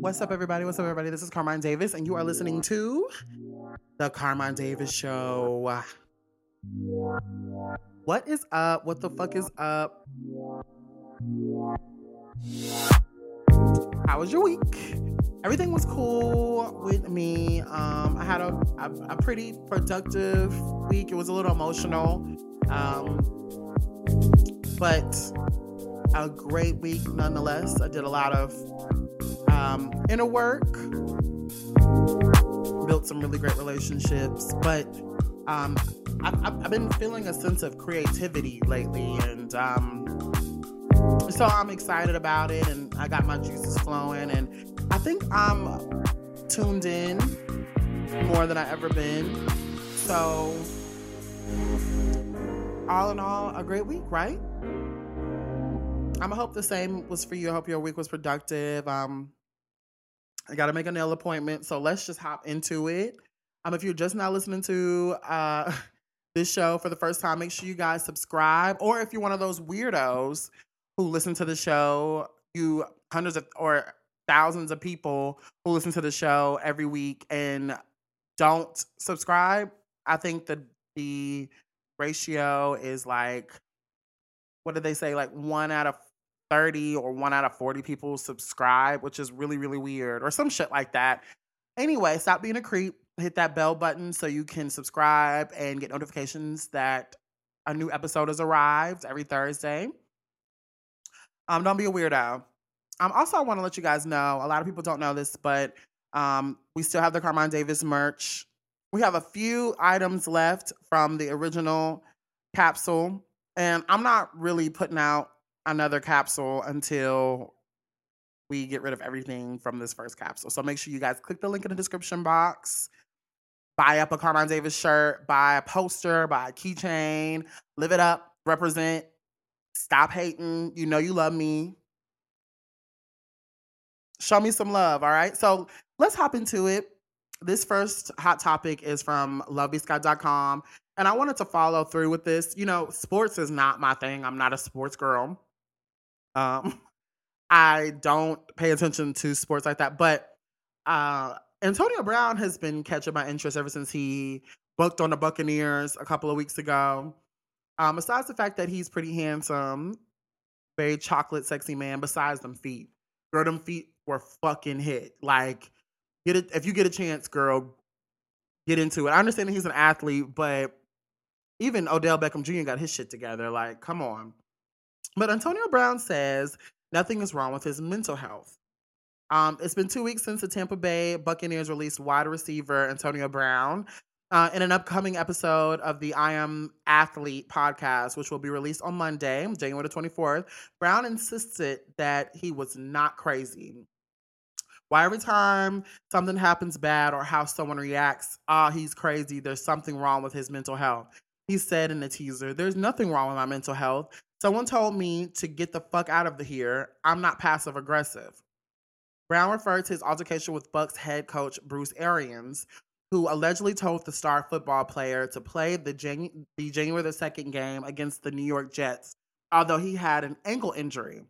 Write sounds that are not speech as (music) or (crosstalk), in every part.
What's up, everybody? What's up, everybody? This is Carmine Davis, and you are listening to The Carmine Davis Show. What is up? What the fuck is up? How was your week? Everything was cool with me. Um, I had a, a, a, pretty productive week. It was a little emotional, um, but a great week nonetheless. I did a lot of um, inner work, built some really great relationships, but um, I've, I've, been feeling a sense of creativity lately, and um, so I'm excited about it, and I got my juices flowing, and I think I'm tuned in more than I ever been. So, all in all, a great week, right? I'm gonna hope the same was for you. I hope your week was productive. Um, I got to make a nail appointment, so let's just hop into it. Um, if you're just now listening to uh (laughs) this show for the first time, make sure you guys subscribe. Or if you're one of those weirdos who listen to the show, you hundreds of or thousands of people who listen to the show every week and don't subscribe. I think the the ratio is like what did they say? Like one out of 30 or one out of 40 people subscribe, which is really, really weird, or some shit like that. Anyway, stop being a creep. Hit that bell button so you can subscribe and get notifications that a new episode has arrived every Thursday. Um, don't be a weirdo. Um, also, I want to let you guys know a lot of people don't know this, but um, we still have the Carmine Davis merch. We have a few items left from the original capsule, and I'm not really putting out another capsule until we get rid of everything from this first capsule. So make sure you guys click the link in the description box. Buy up a Carmine Davis shirt, buy a poster, buy a keychain, live it up, represent, stop hating. You know you love me. Show me some love, all right? So let's hop into it. This first hot topic is from lovebscott.com. And I wanted to follow through with this. You know, sports is not my thing. I'm not a sports girl. Um, (laughs) I don't pay attention to sports like that, but uh, Antonio Brown has been catching my interest ever since he booked on the Buccaneers a couple of weeks ago. Um, besides the fact that he's pretty handsome, very chocolate, sexy man. Besides them feet, girl, them feet were fucking hit. Like, get it if you get a chance, girl, get into it. I understand he's an athlete, but even Odell Beckham Jr. got his shit together. Like, come on. But Antonio Brown says nothing is wrong with his mental health. Um, it's been two weeks since the Tampa Bay Buccaneers released wide receiver Antonio Brown. Uh, in an upcoming episode of the I Am Athlete podcast, which will be released on Monday, January the 24th, Brown insisted that he was not crazy. Why every time something happens bad or how someone reacts, ah, oh, he's crazy, there's something wrong with his mental health. He said in the teaser, There's nothing wrong with my mental health. Someone told me to get the fuck out of the here. I'm not passive aggressive. Brown referred to his altercation with Bucs head coach Bruce Arians, who allegedly told the star football player to play the, Janu- the January the 2nd game against the New York Jets, although he had an ankle injury.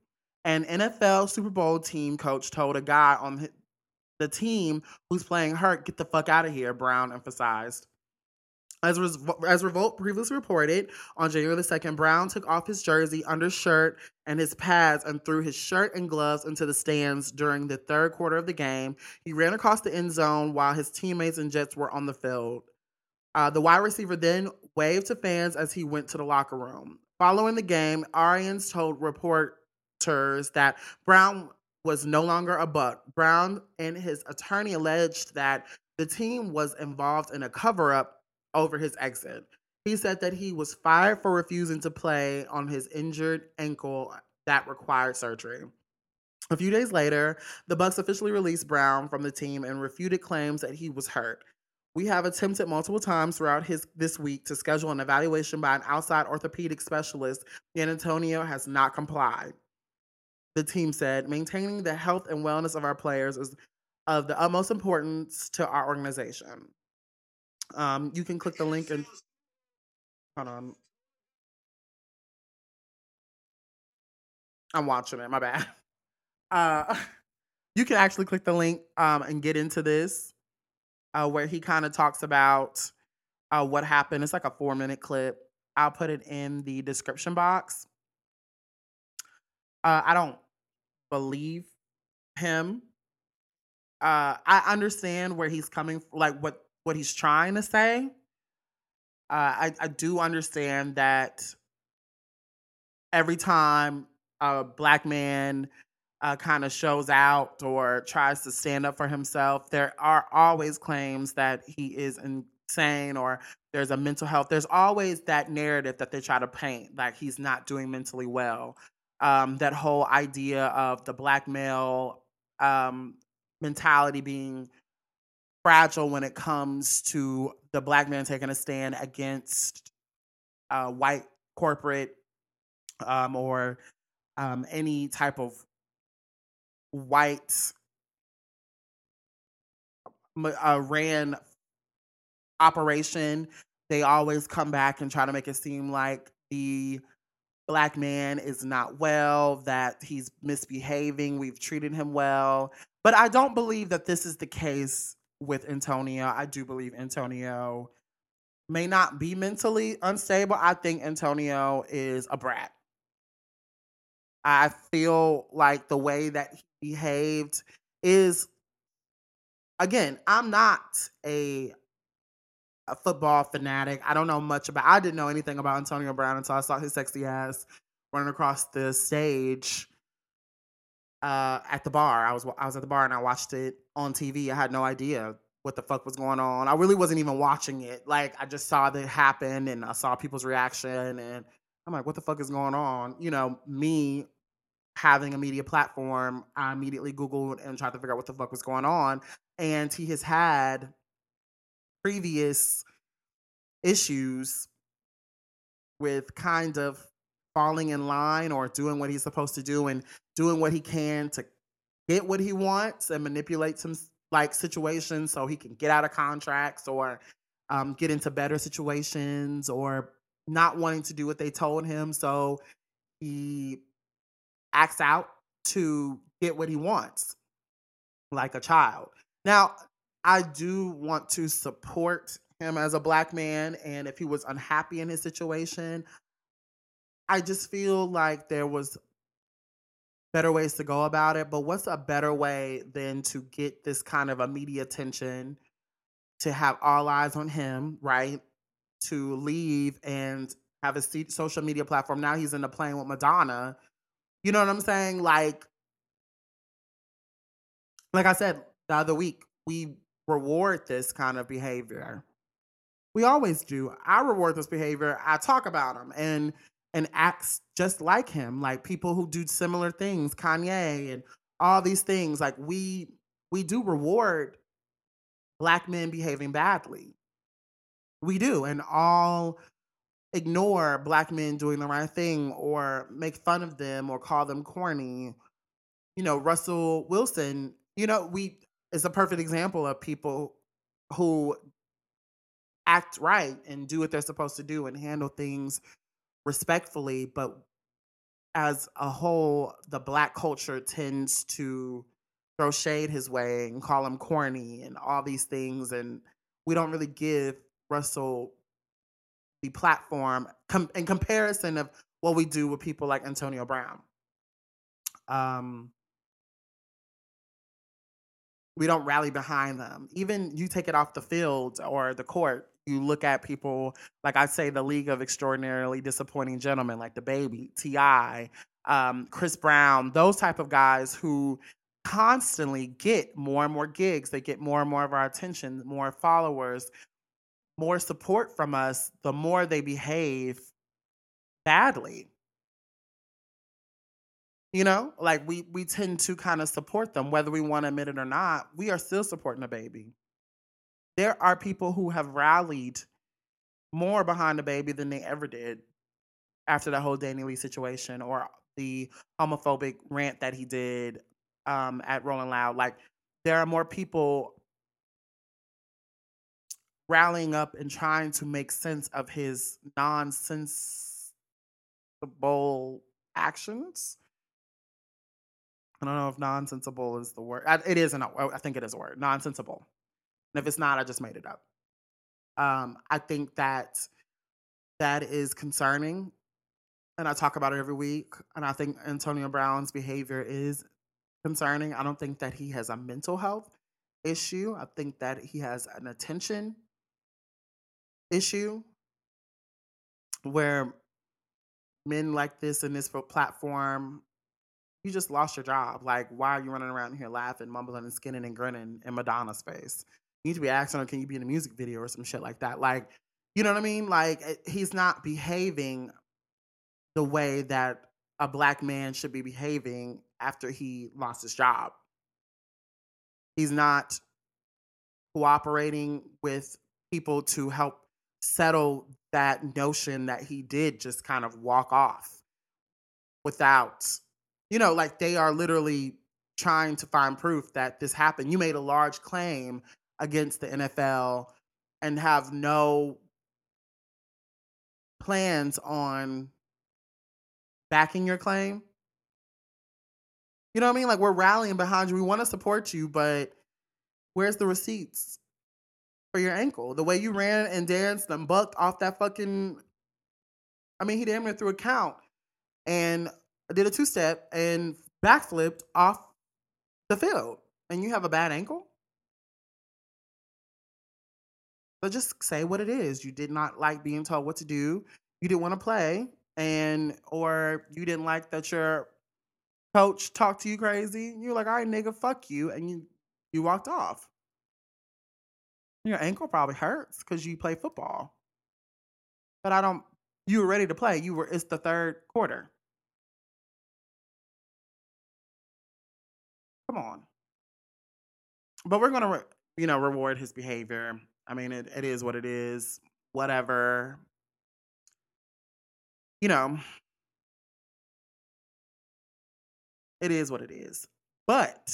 An NFL Super Bowl team coach told a guy on the team who's playing hurt, get the fuck out of here, Brown emphasized. As, as Revolt previously reported, on January the 2nd, Brown took off his jersey, undershirt, and his pads and threw his shirt and gloves into the stands during the third quarter of the game. He ran across the end zone while his teammates and Jets were on the field. Uh, the wide receiver then waved to fans as he went to the locker room. Following the game, Arians told reporters that Brown was no longer a buck. Brown and his attorney alleged that the team was involved in a cover up over his exit. He said that he was fired for refusing to play on his injured ankle that required surgery. A few days later, the Bucs officially released Brown from the team and refuted claims that he was hurt. We have attempted multiple times throughout his this week to schedule an evaluation by an outside orthopedic specialist, Antonio has not complied. The team said, maintaining the health and wellness of our players is of the utmost importance to our organization. Um, you can click the link and hold on. I'm watching it. My bad. (laughs) Uh, (laughs) you can actually click the link um, and get into this, uh, where he kind of talks about uh, what happened. It's like a four minute clip. I'll put it in the description box. Uh, I don't believe him. Uh, I understand where he's coming, like what what he's trying to say. Uh, I I do understand that every time a black man uh, kind of shows out or tries to stand up for himself, there are always claims that he is insane or there's a mental health. There's always that narrative that they try to paint, like he's not doing mentally well. Um, that whole idea of the black male um, mentality being fragile when it comes to the black man taking a stand against uh, white corporate um, or um, any type of white uh, ran operation, they always come back and try to make it seem like the black man is not well, that he's misbehaving, we've treated him well. But I don't believe that this is the case with Antonio. I do believe Antonio may not be mentally unstable. I think Antonio is a brat. I feel like the way that he behaved is again, I'm not a a football fanatic. I don't know much about I didn't know anything about Antonio Brown until I saw his sexy ass running across the stage uh, at the bar. I was I was at the bar and I watched it on TV. I had no idea what the fuck was going on. I really wasn't even watching it. Like I just saw that happen and I saw people's reaction and I'm like, what the fuck is going on? You know, me having a media platform, I immediately Googled and tried to figure out what the fuck was going on. And he has had previous issues with kind of falling in line or doing what he's supposed to do and doing what he can to get what he wants and manipulate some like situations so he can get out of contracts or um, get into better situations or not wanting to do what they told him so he acts out to get what he wants like a child. Now i do want to support him as a black man and if he was unhappy in his situation I just feel like there was better ways to go about it. But what's a better way than to get this kind of a media attention, to have all eyes on him, right? To leave and have a social media platform. Now he's in the plane with Madonna. You know what I'm saying? Like, like I said the other week, we reward this kind of behavior. We always do. I reward this behavior. I talk about him And and acts just like him, like people who do similar things, Kanye and all these things. Like we we do reward black men behaving badly. We do, and all ignore black men doing the right thing or make fun of them or call them corny. You know, Russell Wilson, you know, we is a perfect example of people who act right and do what they're supposed to do and handle things respectfully, but as a whole, the black culture tends to throw shade his way and call him corny and all these things. And we don't really give Russell the platform com- in comparison of what we do with people like Antonio Brown. Um, we don't rally behind them. Even you take it off the field or the court, you look at people like I say, the League of Extraordinarily Disappointing Gentlemen, like DaBaby, T.I., um, Chris Brown, those type of guys who constantly get more and more gigs. They get more and more of our attention, more followers, more support from us. The more they behave badly. You know, like we we tend to kind of support them, whether we want to admit it or not. We are still supporting DaBaby. there are people who have rallied more behind DaBaby than they ever did after that whole DaniLeigh situation or the homophobic rant that he did um, at Rolling Loud. Like, there are more people rallying up and trying to make sense of his nonsensible actions I don't know if nonsensible is the word. It isn't. I think it is a word. Nonsensible. And if it's not, I just made it up. Um, I think that that is concerning. And I talk about it every week. And I think Antonio Brown's behavior is concerning. I don't think that he has a mental health issue. I think that he has an attention issue where men like this in this platform, you just lost your job. Like, why are you running around here laughing, mumbling, and skinning and grinning in Madonna's face? You need to be asking her, can you be in a music video or some shit like that? Like, you know what I mean? Like, eh, he's not behaving the way that a black man should be behaving after he lost his job. He's not cooperating with people to help settle that notion that he did just kind of walk off without, you know, like they are literally trying to find proof that this happened. You made a large claim against the NFL and have no plans on backing your claim. You know what I mean? Like we're rallying behind you. We want to support you, but where's the receipts for your ankle? The way you ran and danced and bucked off that fucking I mean, he damn near threw a count and did a two step and backflipped off the field. And you have a bad ankle? So just say what it is. You did not like being told what to do. You didn't want to play and or you didn't like that your coach talked to you crazy. You're like, all right, nigga, fuck you, and you you walked off. Your ankle probably hurts because you play football. But I don't. You were ready to play. You were. It's the third quarter. Come on. But we're gonna, re- you know, reward his behavior. I mean, it, it is what it is. Whatever you know, it is what it is. But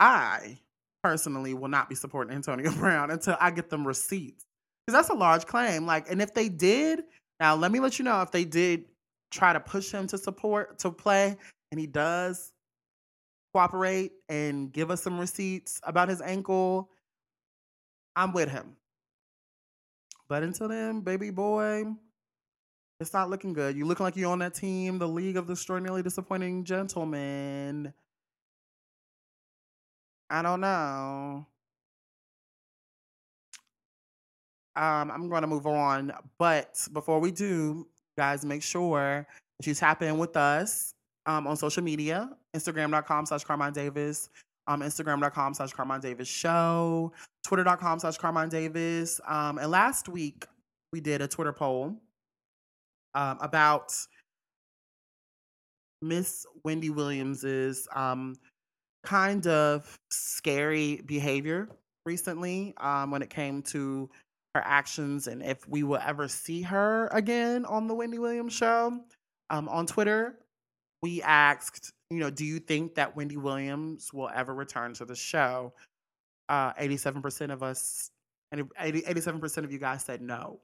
I personally will not be supporting Antonio (laughs) Brown until I get them receipts. Because that's a large claim. Like, and if they did, now let me let you know if they did try to push him to support to play and he does cooperate and give us some receipts about his ankle, I'm with him. But until then, baby boy, it's not looking good. You looking like you're on that team, the League of the Extraordinarily Disappointing Gentlemen. I don't know. Um, I'm going to move on, but before we do, guys, make sure that you tap in with us um, on social media, Instagram.com slash Carmine Davis, um, Instagram.com slash Carmine Davis Show, Twitter.com slash Carmine Davis. Um, and last week, we did a Twitter poll um, about Miss Wendy Williams's um, kind of scary behavior recently um, when it came to her actions and if we will ever see her again on the Wendy Williams show. Um, on Twitter, we asked, you know, do you think that Wendy Williams will ever return to the show? Uh, 87% of us, 87% of you guys said no.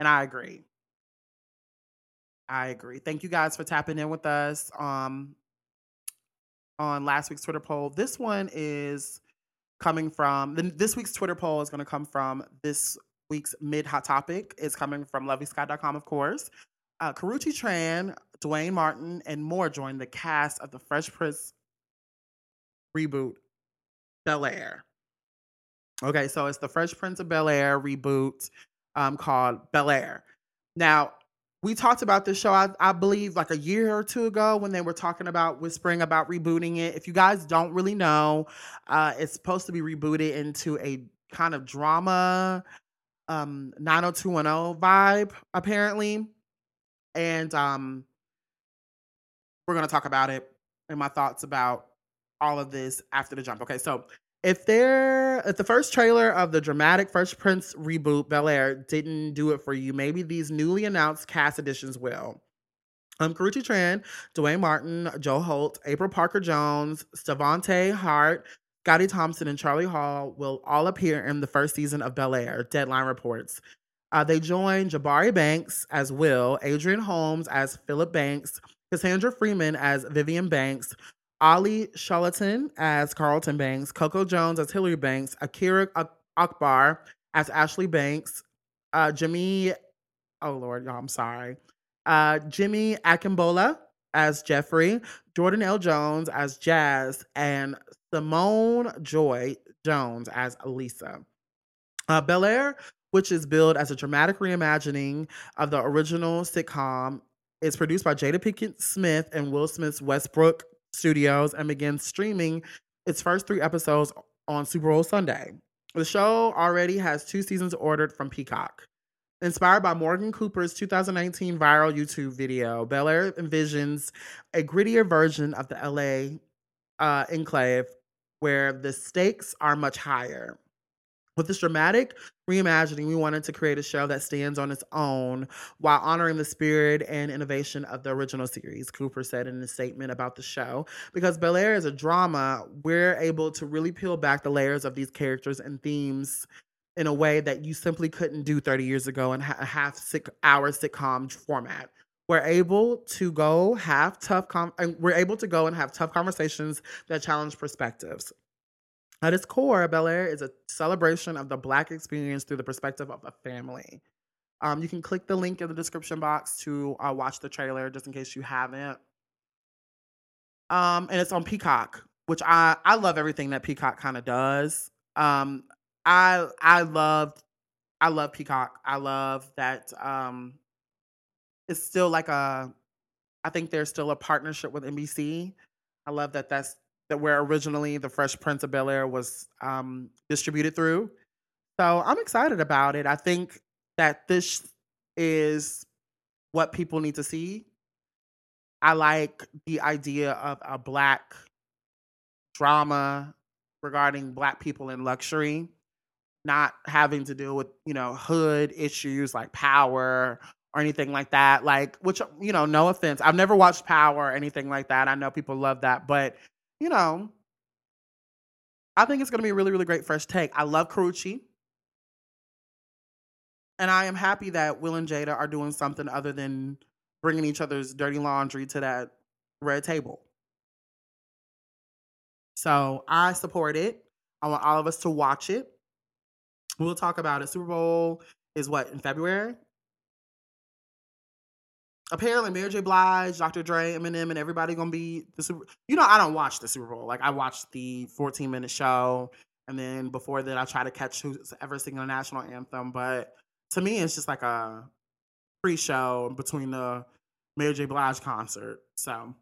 And I agree. I agree. Thank you guys for tapping in with us um, on last week's Twitter poll. This one is coming from this week's Twitter poll is going to come from this week's mid hot topic. It's coming from lovebscott.com, of course. Uh, Karrueche Tran, Duane Martin, and more joined the cast of the Fresh Prince reboot, Bel Air. Okay, so it's the Fresh Prince of Bel Air reboot um, called Bel Air. Now, we talked about this show, I, I, believe, like a year or two ago when they were talking about whispering about rebooting it. If you guys don't really know, uh, it's supposed to be rebooted into a kind of drama, um, 90210 vibe, apparently. And um, we're going to talk about it and my thoughts about all of this after the jump. Okay, so if there if the first trailer of the dramatic Fresh Prince reboot Bel Air didn't do it for you, maybe these newly announced cast additions will. Um, Karrueche Tran, Duane Martin, Joe Holt, April Parker Jones, Stevonte Hart, Scottie Thompson, and Charlie Hall will all appear in the first season of Bel Air. Deadline reports. Uh, they join Jabari Banks as Will, Adrian Holmes as Philip Banks, Cassandra Freeman as Vivian Banks, Olly Sholotan as Carlton Banks, Coco Jones as Hillary Banks, Akira Akbar as Ashley Banks, uh, Jimmy, oh Lord, y'all, I'm sorry, uh, Jimmy Akingbola as Jeffrey, Jordan L. Jones as Jazz, and Simone Joy Jones as Lisa. Uh, Bel Air, which is billed as a dramatic reimagining of the original sitcom, is produced by Jada Pinkett Smith and Will Smith's Westbrook Studios and begins streaming its first three episodes on Super Bowl Sunday. The show already has two seasons ordered from Peacock. Inspired by Morgan Cooper's 2019 viral YouTube video, Bel Air envisions a grittier version of the LA uh, enclave where the stakes are much higher. With this dramatic reimagining, we wanted to create a show that stands on its own while honoring the spirit and innovation of the original series, Cooper said in a statement about the show. Because Bel Air is a drama, we're able to really peel back the layers of these characters and themes in a way that you simply couldn't do 30 years ago in a half sick hour sitcom format. We're able to go have tough com- we're able to go and have tough conversations that challenge perspectives. At its core, Bel Air is a celebration of the Black experience through the perspective of a family. Um, you can click the link in the description box to uh, watch the trailer, just in case you haven't. Um, and it's on Peacock, which I I love everything that Peacock kind of does. Um, I I loved I love Peacock. I love that um, it's still like a. I think there's still a partnership with NBC. I love that that's that where originally the Fresh Prince of Bel Air was um, distributed through. So I'm excited about it. I think that this is what people need to see. I like the idea of a black drama regarding black people in luxury, not having to deal with, you know, hood issues like power or anything like that. Like, which, you know, no offense. I've never watched Power or anything like that. I know people love that, but you know, I think it's going to be a really, really great fresh take. I love Karrueche. And I am happy that Will and Jada are doing something other than bringing each other's dirty laundry to that red table. So I support it. I want all of us to watch it. We'll talk about it. Super Bowl is what, in February? Apparently Mary J. Blige, Dr. Dre, Eminem, and everybody gonna be the Super. You know, I don't watch the Super Bowl. Like I watched the 14 minute show, and then before that, I try to catch who's ever singing the national anthem. But to me, it's just like a pre-show between the Mary J. Blige concert. So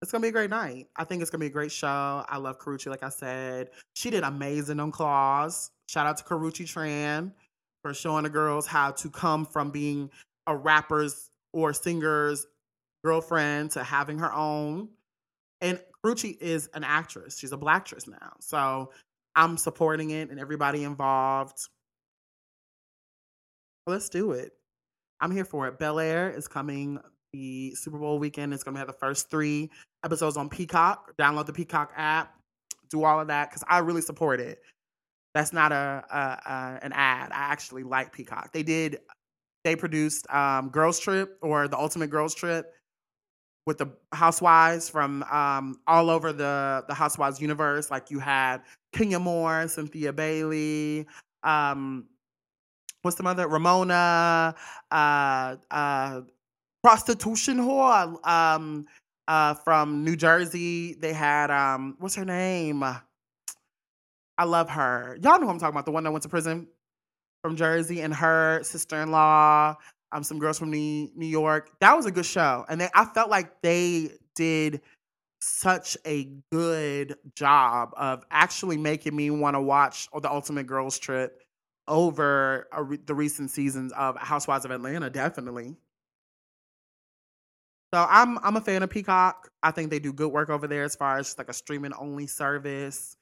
it's gonna be a great night. I think it's gonna be a great show. I love Karrueche, like I said. She did amazing on Claws. Shout out to Karrueche Tran for showing the girls how to come from being a rapper's or singer's girlfriend to having her own. And Karrueche is an actress. She's a black actress now. So I'm supporting it and everybody involved. Let's do it. I'm here for it. Bel Air is coming the Super Bowl weekend. It's going to have the first three episodes on Peacock. Download the Peacock app. Do all of that because I really support it. That's not a, a, a, an ad. I actually like Peacock. They did. They produced um, Girls Trip or the Ultimate Girls Trip with the housewives from um, all over the the housewives universe. Like you had Kenya Moore, Cynthia Bailey, um, what's the mother? Ramona, uh, uh, prostitution whore um, uh, from New Jersey. They had um, what's her name? I love her. Y'all know I'm talking about. The one that went to prison from Jersey and her sister-in-law. Um, some girls from New, New York. That was a good show, and they, I felt like they did such a good job of actually making me want to watch the Ultimate Girls Trip over re- the recent seasons of Housewives of Atlanta. Definitely. So I'm I'm a fan of Peacock. I think they do good work over there as far as just like a streaming only service.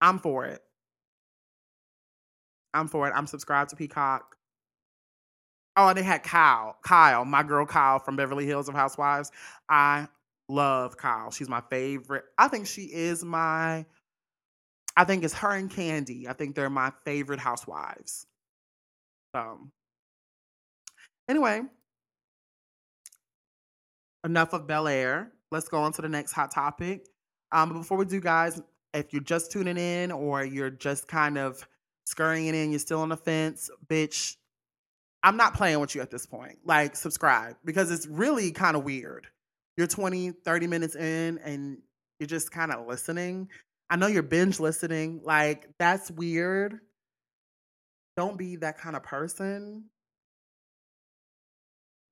I'm for it. I'm for it. I'm subscribed to Peacock. Oh, and they had Kyle. Kyle, my girl Kyle from Beverly Hills of Housewives. I love Kyle. She's my favorite. I think she is my I think it's her and Kandi. I think they're my favorite housewives. So anyway, enough of Bel Air. Let's go on to the next hot topic. Um, before we do, guys, if you're just tuning in or you're just kind of scurrying in, you're still on the fence, bitch, I'm not playing with you at this point. Like, subscribe because it's really kind of weird. You're 20, 30 minutes in and you're just kind of listening. I know you're binge listening. Like, that's weird. Don't be that kind of person.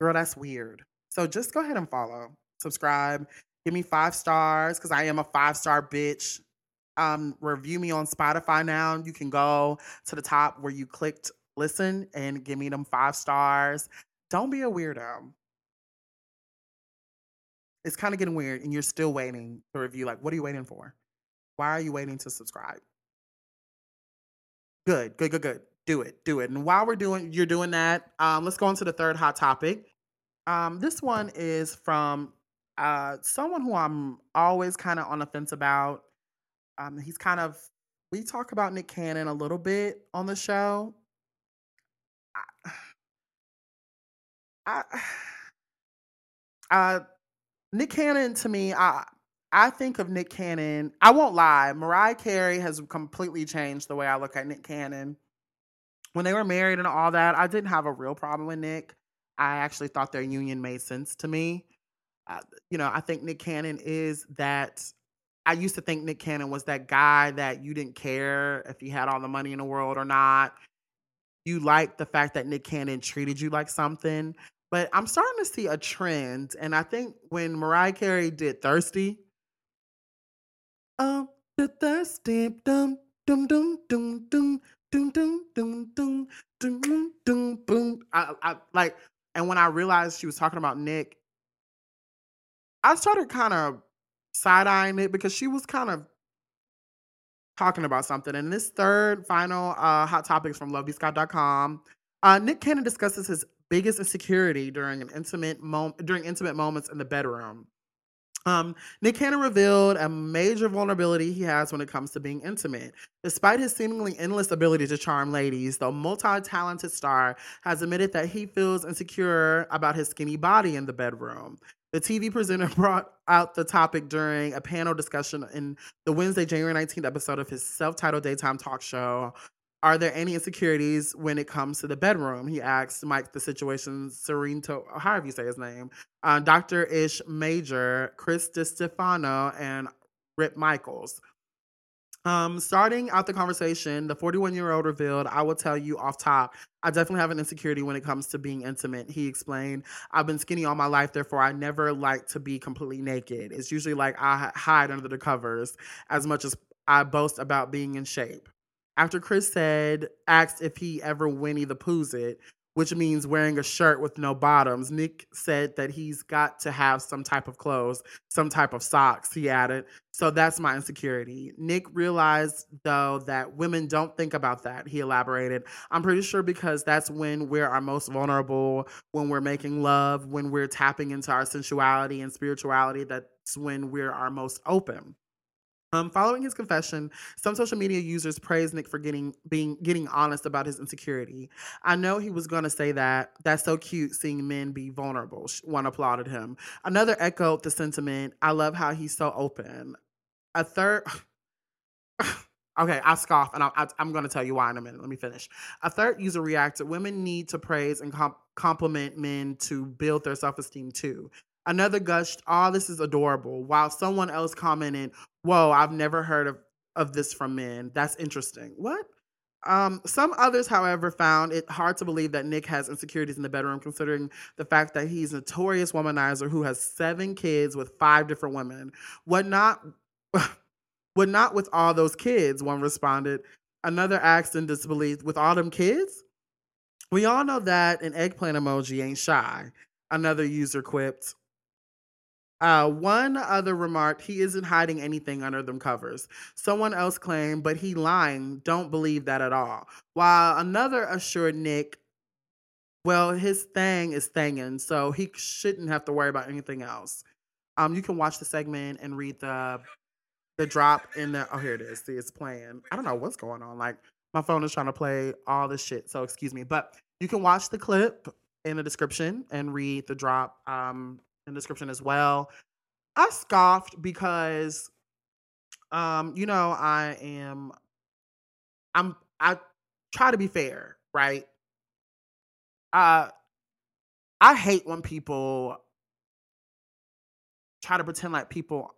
Girl, that's weird. So just go ahead and follow, subscribe, give me five stars because I am a five star bitch. Um, review me on Spotify now. You can go to the top where you clicked listen and give me them five stars. Don't be a weirdo. It's kind of getting weird, and you're still waiting to review. Like, what are you waiting for? Why are you waiting to subscribe? Good, good, good, good. Do it, do it. And while we're doing, you're doing that. Um, let's go on to the third hot topic. Um, this one is from uh, someone who I'm always kind of on the fence about. Um, he's kind of we talk about Nick Cannon a little bit on the show. I, I (sighs) uh, Nick Cannon to me, I I think of Nick Cannon. I won't lie, Mariah Carey has completely changed the way I look at Nick Cannon. When they were married and all that, I didn't have a real problem with Nick. I actually thought their union made sense to me. Uh, you know, I think Nick Cannon is that. I used to think Nick Cannon was that guy that you didn't care if he had all the money in the world or not. You liked the fact that Nick Cannon treated you like something. But I'm starting to see a trend. And I think when Mariah Carey did Thirsty, um, the thirsty, dum, dum, dum, dum, dum, dum, dum, dum, dum, dum, dum, boom. I, I like, and when I realized she was talking about Nick, I started kind of side eyeing it because she was kind of talking about something. And this third final uh, hot topics from lovebscott.com. Uh, Nick Cannon discusses his biggest insecurity during an intimate moment during intimate moments in the bedroom. Um, Nick Cannon revealed a major vulnerability he has when it comes to being intimate. Despite his seemingly endless ability to charm ladies, the multi talented star has admitted that he feels insecure about his skinny body in the bedroom. The TV presenter (laughs) brought out the topic during a panel discussion in the Wednesday, January 19th episode of his self titled daytime talk show, are there any insecurities when it comes to the bedroom? He asked Mike the situation, Sereno, however you say his name, uh, Dr. Ish Major, Chris DiStefano, and Rip Michaels. Um, starting out the conversation, the 41 year old revealed, I will tell you off top, I definitely have an insecurity when it comes to being intimate. He explained, I've been skinny all my life, therefore, I never like to be completely naked. It's usually like I hide under the covers as much as I boast about being in shape. After Chris said, asked if he ever Winnie the Pooh's it, which means wearing a shirt with no bottoms, Nick said that he's got to have some type of clothes, some type of socks, he added. So that's my insecurity. Nick realized, though, that women don't think about that, he elaborated. I'm pretty sure because that's when we're our most vulnerable, when we're making love, when we're tapping into our sensuality and spirituality, that's when we're our most open. Um, following his confession, some social media users praised Nick for getting being getting honest about his insecurity. I know he was going to say that. That's so cute seeing men be vulnerable. One applauded him. Another echoed the sentiment. I love how he's so open. A third. (sighs) okay, I scoff, and I, am going to tell you why in a minute. Let me finish. A third user reacted. Women need to praise and comp- compliment men to build their self esteem too. Another gushed, oh, this is adorable. While someone else commented, whoa, I've never heard of, of this from men. That's interesting. What? Um, some others, however, found it hard to believe that Nick has insecurities in the bedroom, considering the fact that he's a notorious womanizer who has seven kids with five different women. What not? (laughs) what not with all those kids? One responded. Another asked in disbelief, with all them kids? We all know that an eggplant emoji ain't shy. Another user quipped. Uh, one other remarked he isn't hiding anything under them covers. Someone else claimed, but he lying. Don't believe that at all. While another assured Nick, well, his thing is thangin', so he shouldn't have to worry about anything else. Um, you can watch the segment and read the the drop in the. Oh, here it is. See, it's playing. I don't know what's going on. Like my phone is trying to play all this shit. So excuse me, but you can watch the clip in the description and read the drop. Um, in the description as well. I scoffed because, um, you know, I am, I'm, I try to be fair, right? Uh, I hate when people try to pretend like people,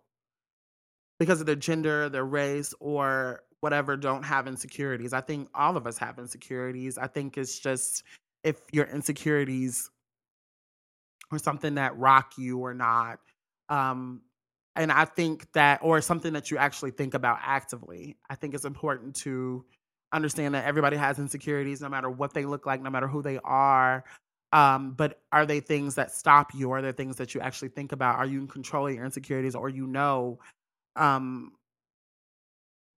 because of their gender, their race, or whatever, don't have insecurities. I think all of us have insecurities. I think it's just if your insecurities or something that rock you or not. Um, and I think that, or something that you actually think about actively. I think it's important to understand that everybody has insecurities, no matter what they look like, no matter who they are. Um, but are they things that stop you? Are there things that you actually think about? Are you in control of your insecurities, or you know um,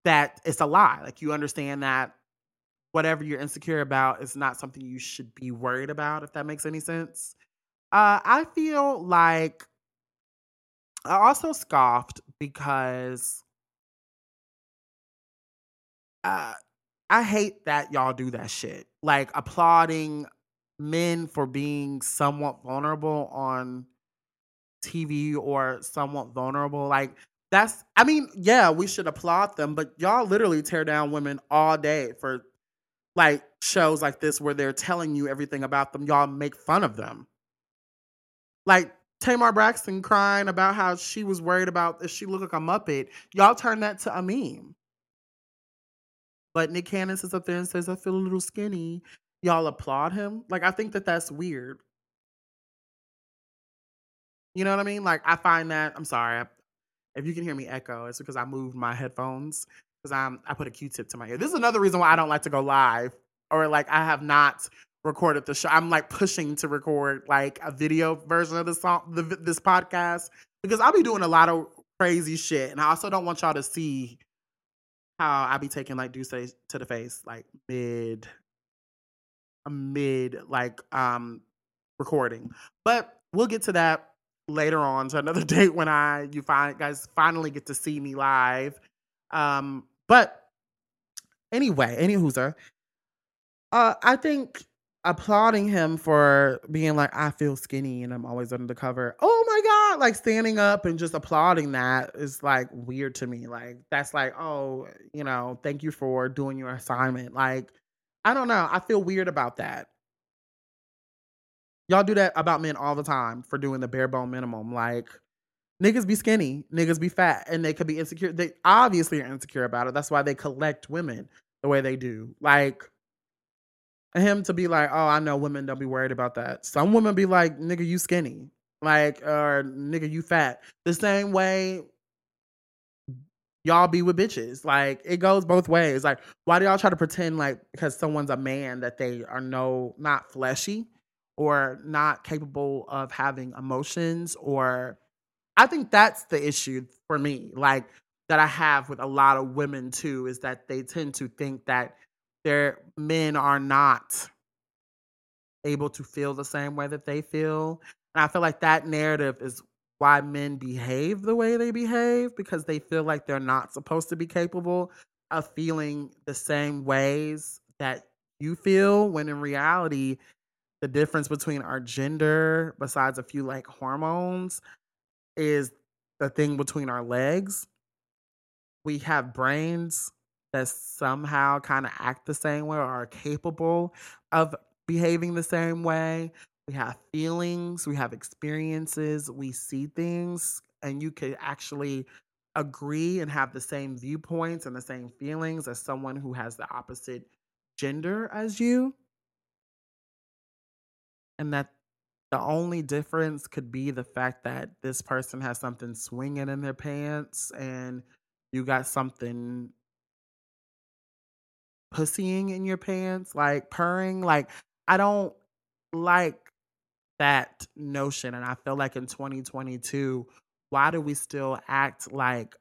that it's a lie? Like you understand that whatever you're insecure about is not something you should be worried about. If that makes any sense. Uh, I feel like I also scoffed because uh, I hate that y'all do that shit. Like applauding men for being somewhat vulnerable on TV or somewhat vulnerable. Like that's I mean, yeah, we should applaud them, but y'all literally tear down women all day for like shows like this where they're telling you everything about them. Y'all make fun of them. Like Tamar Braxton crying about how she was worried about if she looked like a Muppet. Y'all turn that to a meme. But Nick Cannon sits up there and says, I feel a little skinny. Y'all applaud him. Like, I think that that's weird. You know what I mean? Like, I find that, I'm sorry. If you can hear me echo, it's because I moved my headphones because I'm I put a Q-tip to my ear. This is another reason why I don't like to go live or like I have not recorded the show. I'm like pushing to record like a video version of the song, the, this podcast, because I'll be doing a lot of crazy shit, and I also don't want y'all to see how I be taking like say to the face like mid, mid like um recording. But we'll get to that later on to another (laughs) date when I you find guys finally get to see me live. Um, but anyway, any whoser. Uh, I think applauding him for being like, I feel skinny and I'm always under the cover. Oh my God. Like standing up and just applauding that is like weird to me. Like, that's like, oh, you know, thank you for doing your assignment. Like, I don't know. I feel weird about that. Y'all do that about men all the time for doing the bare bone minimum. Like, niggas be skinny, niggas be fat, and they could be insecure. They obviously are insecure about it. That's why they collect women the way they do. Like, him to be like, oh, I know women don't be worried about that. Some women be like, nigga, you skinny. Like, or nigga, you fat. The same way y'all be with bitches. Like, it goes both ways. Like, why do y'all try to pretend like because someone's a man that they are no not fleshy or not capable of having emotions or I think that's the issue for me. Like that I have with a lot of women too is that they tend to think that their men are not able to feel the same way that they feel. And I feel like that narrative is why men behave the way they behave because they feel like they're not supposed to be capable of feeling the same ways that you feel when in reality the difference between our gender besides a few like hormones is the thing between our legs we have brains that somehow kind of act the same way or are capable of behaving the same way. We have feelings, we have experiences, we see things, and you could actually agree and have the same viewpoints and the same feelings as someone who has the opposite gender as you. And that the only difference could be the fact that this person has something swinging in their pants and you got something pussying in your pants, like purring. Like, I don't like that notion. And I feel like in 2022, why do we still act like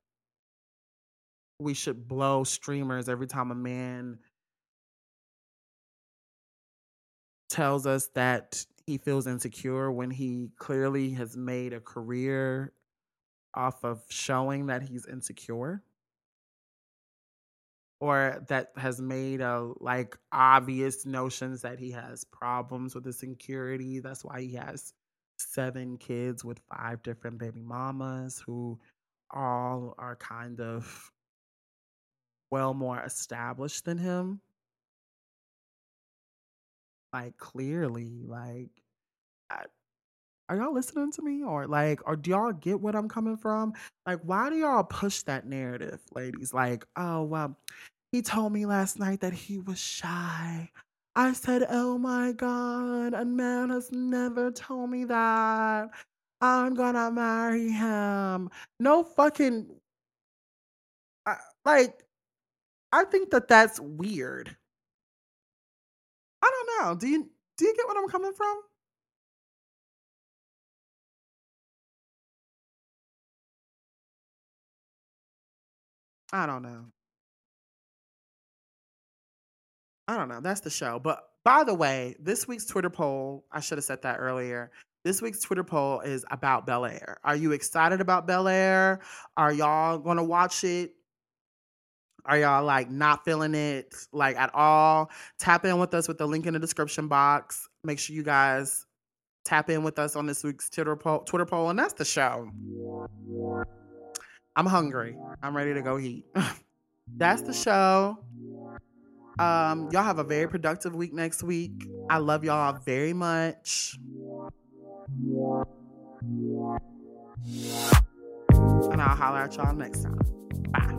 we should blow streamers every time a man tells us that he feels insecure when he clearly has made a career off of showing that he's insecure? Or that has made a like obvious notions that he has problems with his insecurity. That's why he has seven kids with five different baby mamas who all are kind of well more established than him. Like clearly, like are y'all listening to me or like or do y'all get what I'm coming from? Like why do y'all push that narrative, ladies? Like, oh well, he told me last night that he was shy. I said, "Oh my god, a man has never told me that. I'm gonna marry him." No fucking like I think that that's weird. I don't know. Do you do you get what I'm coming from? I don't know. I don't know. That's the show. But by the way, this week's Twitter poll, I should have said that earlier. This week's Twitter poll is about Bel Air. Are you excited about Bel Air? Are y'all gonna watch it? Are y'all like not feeling it like at all? Tap in with us with the link in the description box. Make sure you guys tap in with us on this week's Twitter poll, Twitter poll, and that's the show. I'm hungry. I'm ready to go eat. (laughs) that's the show. Um, y'all have a very productive week next week. I love y'all very much. And I'll holler at y'all next time. Bye.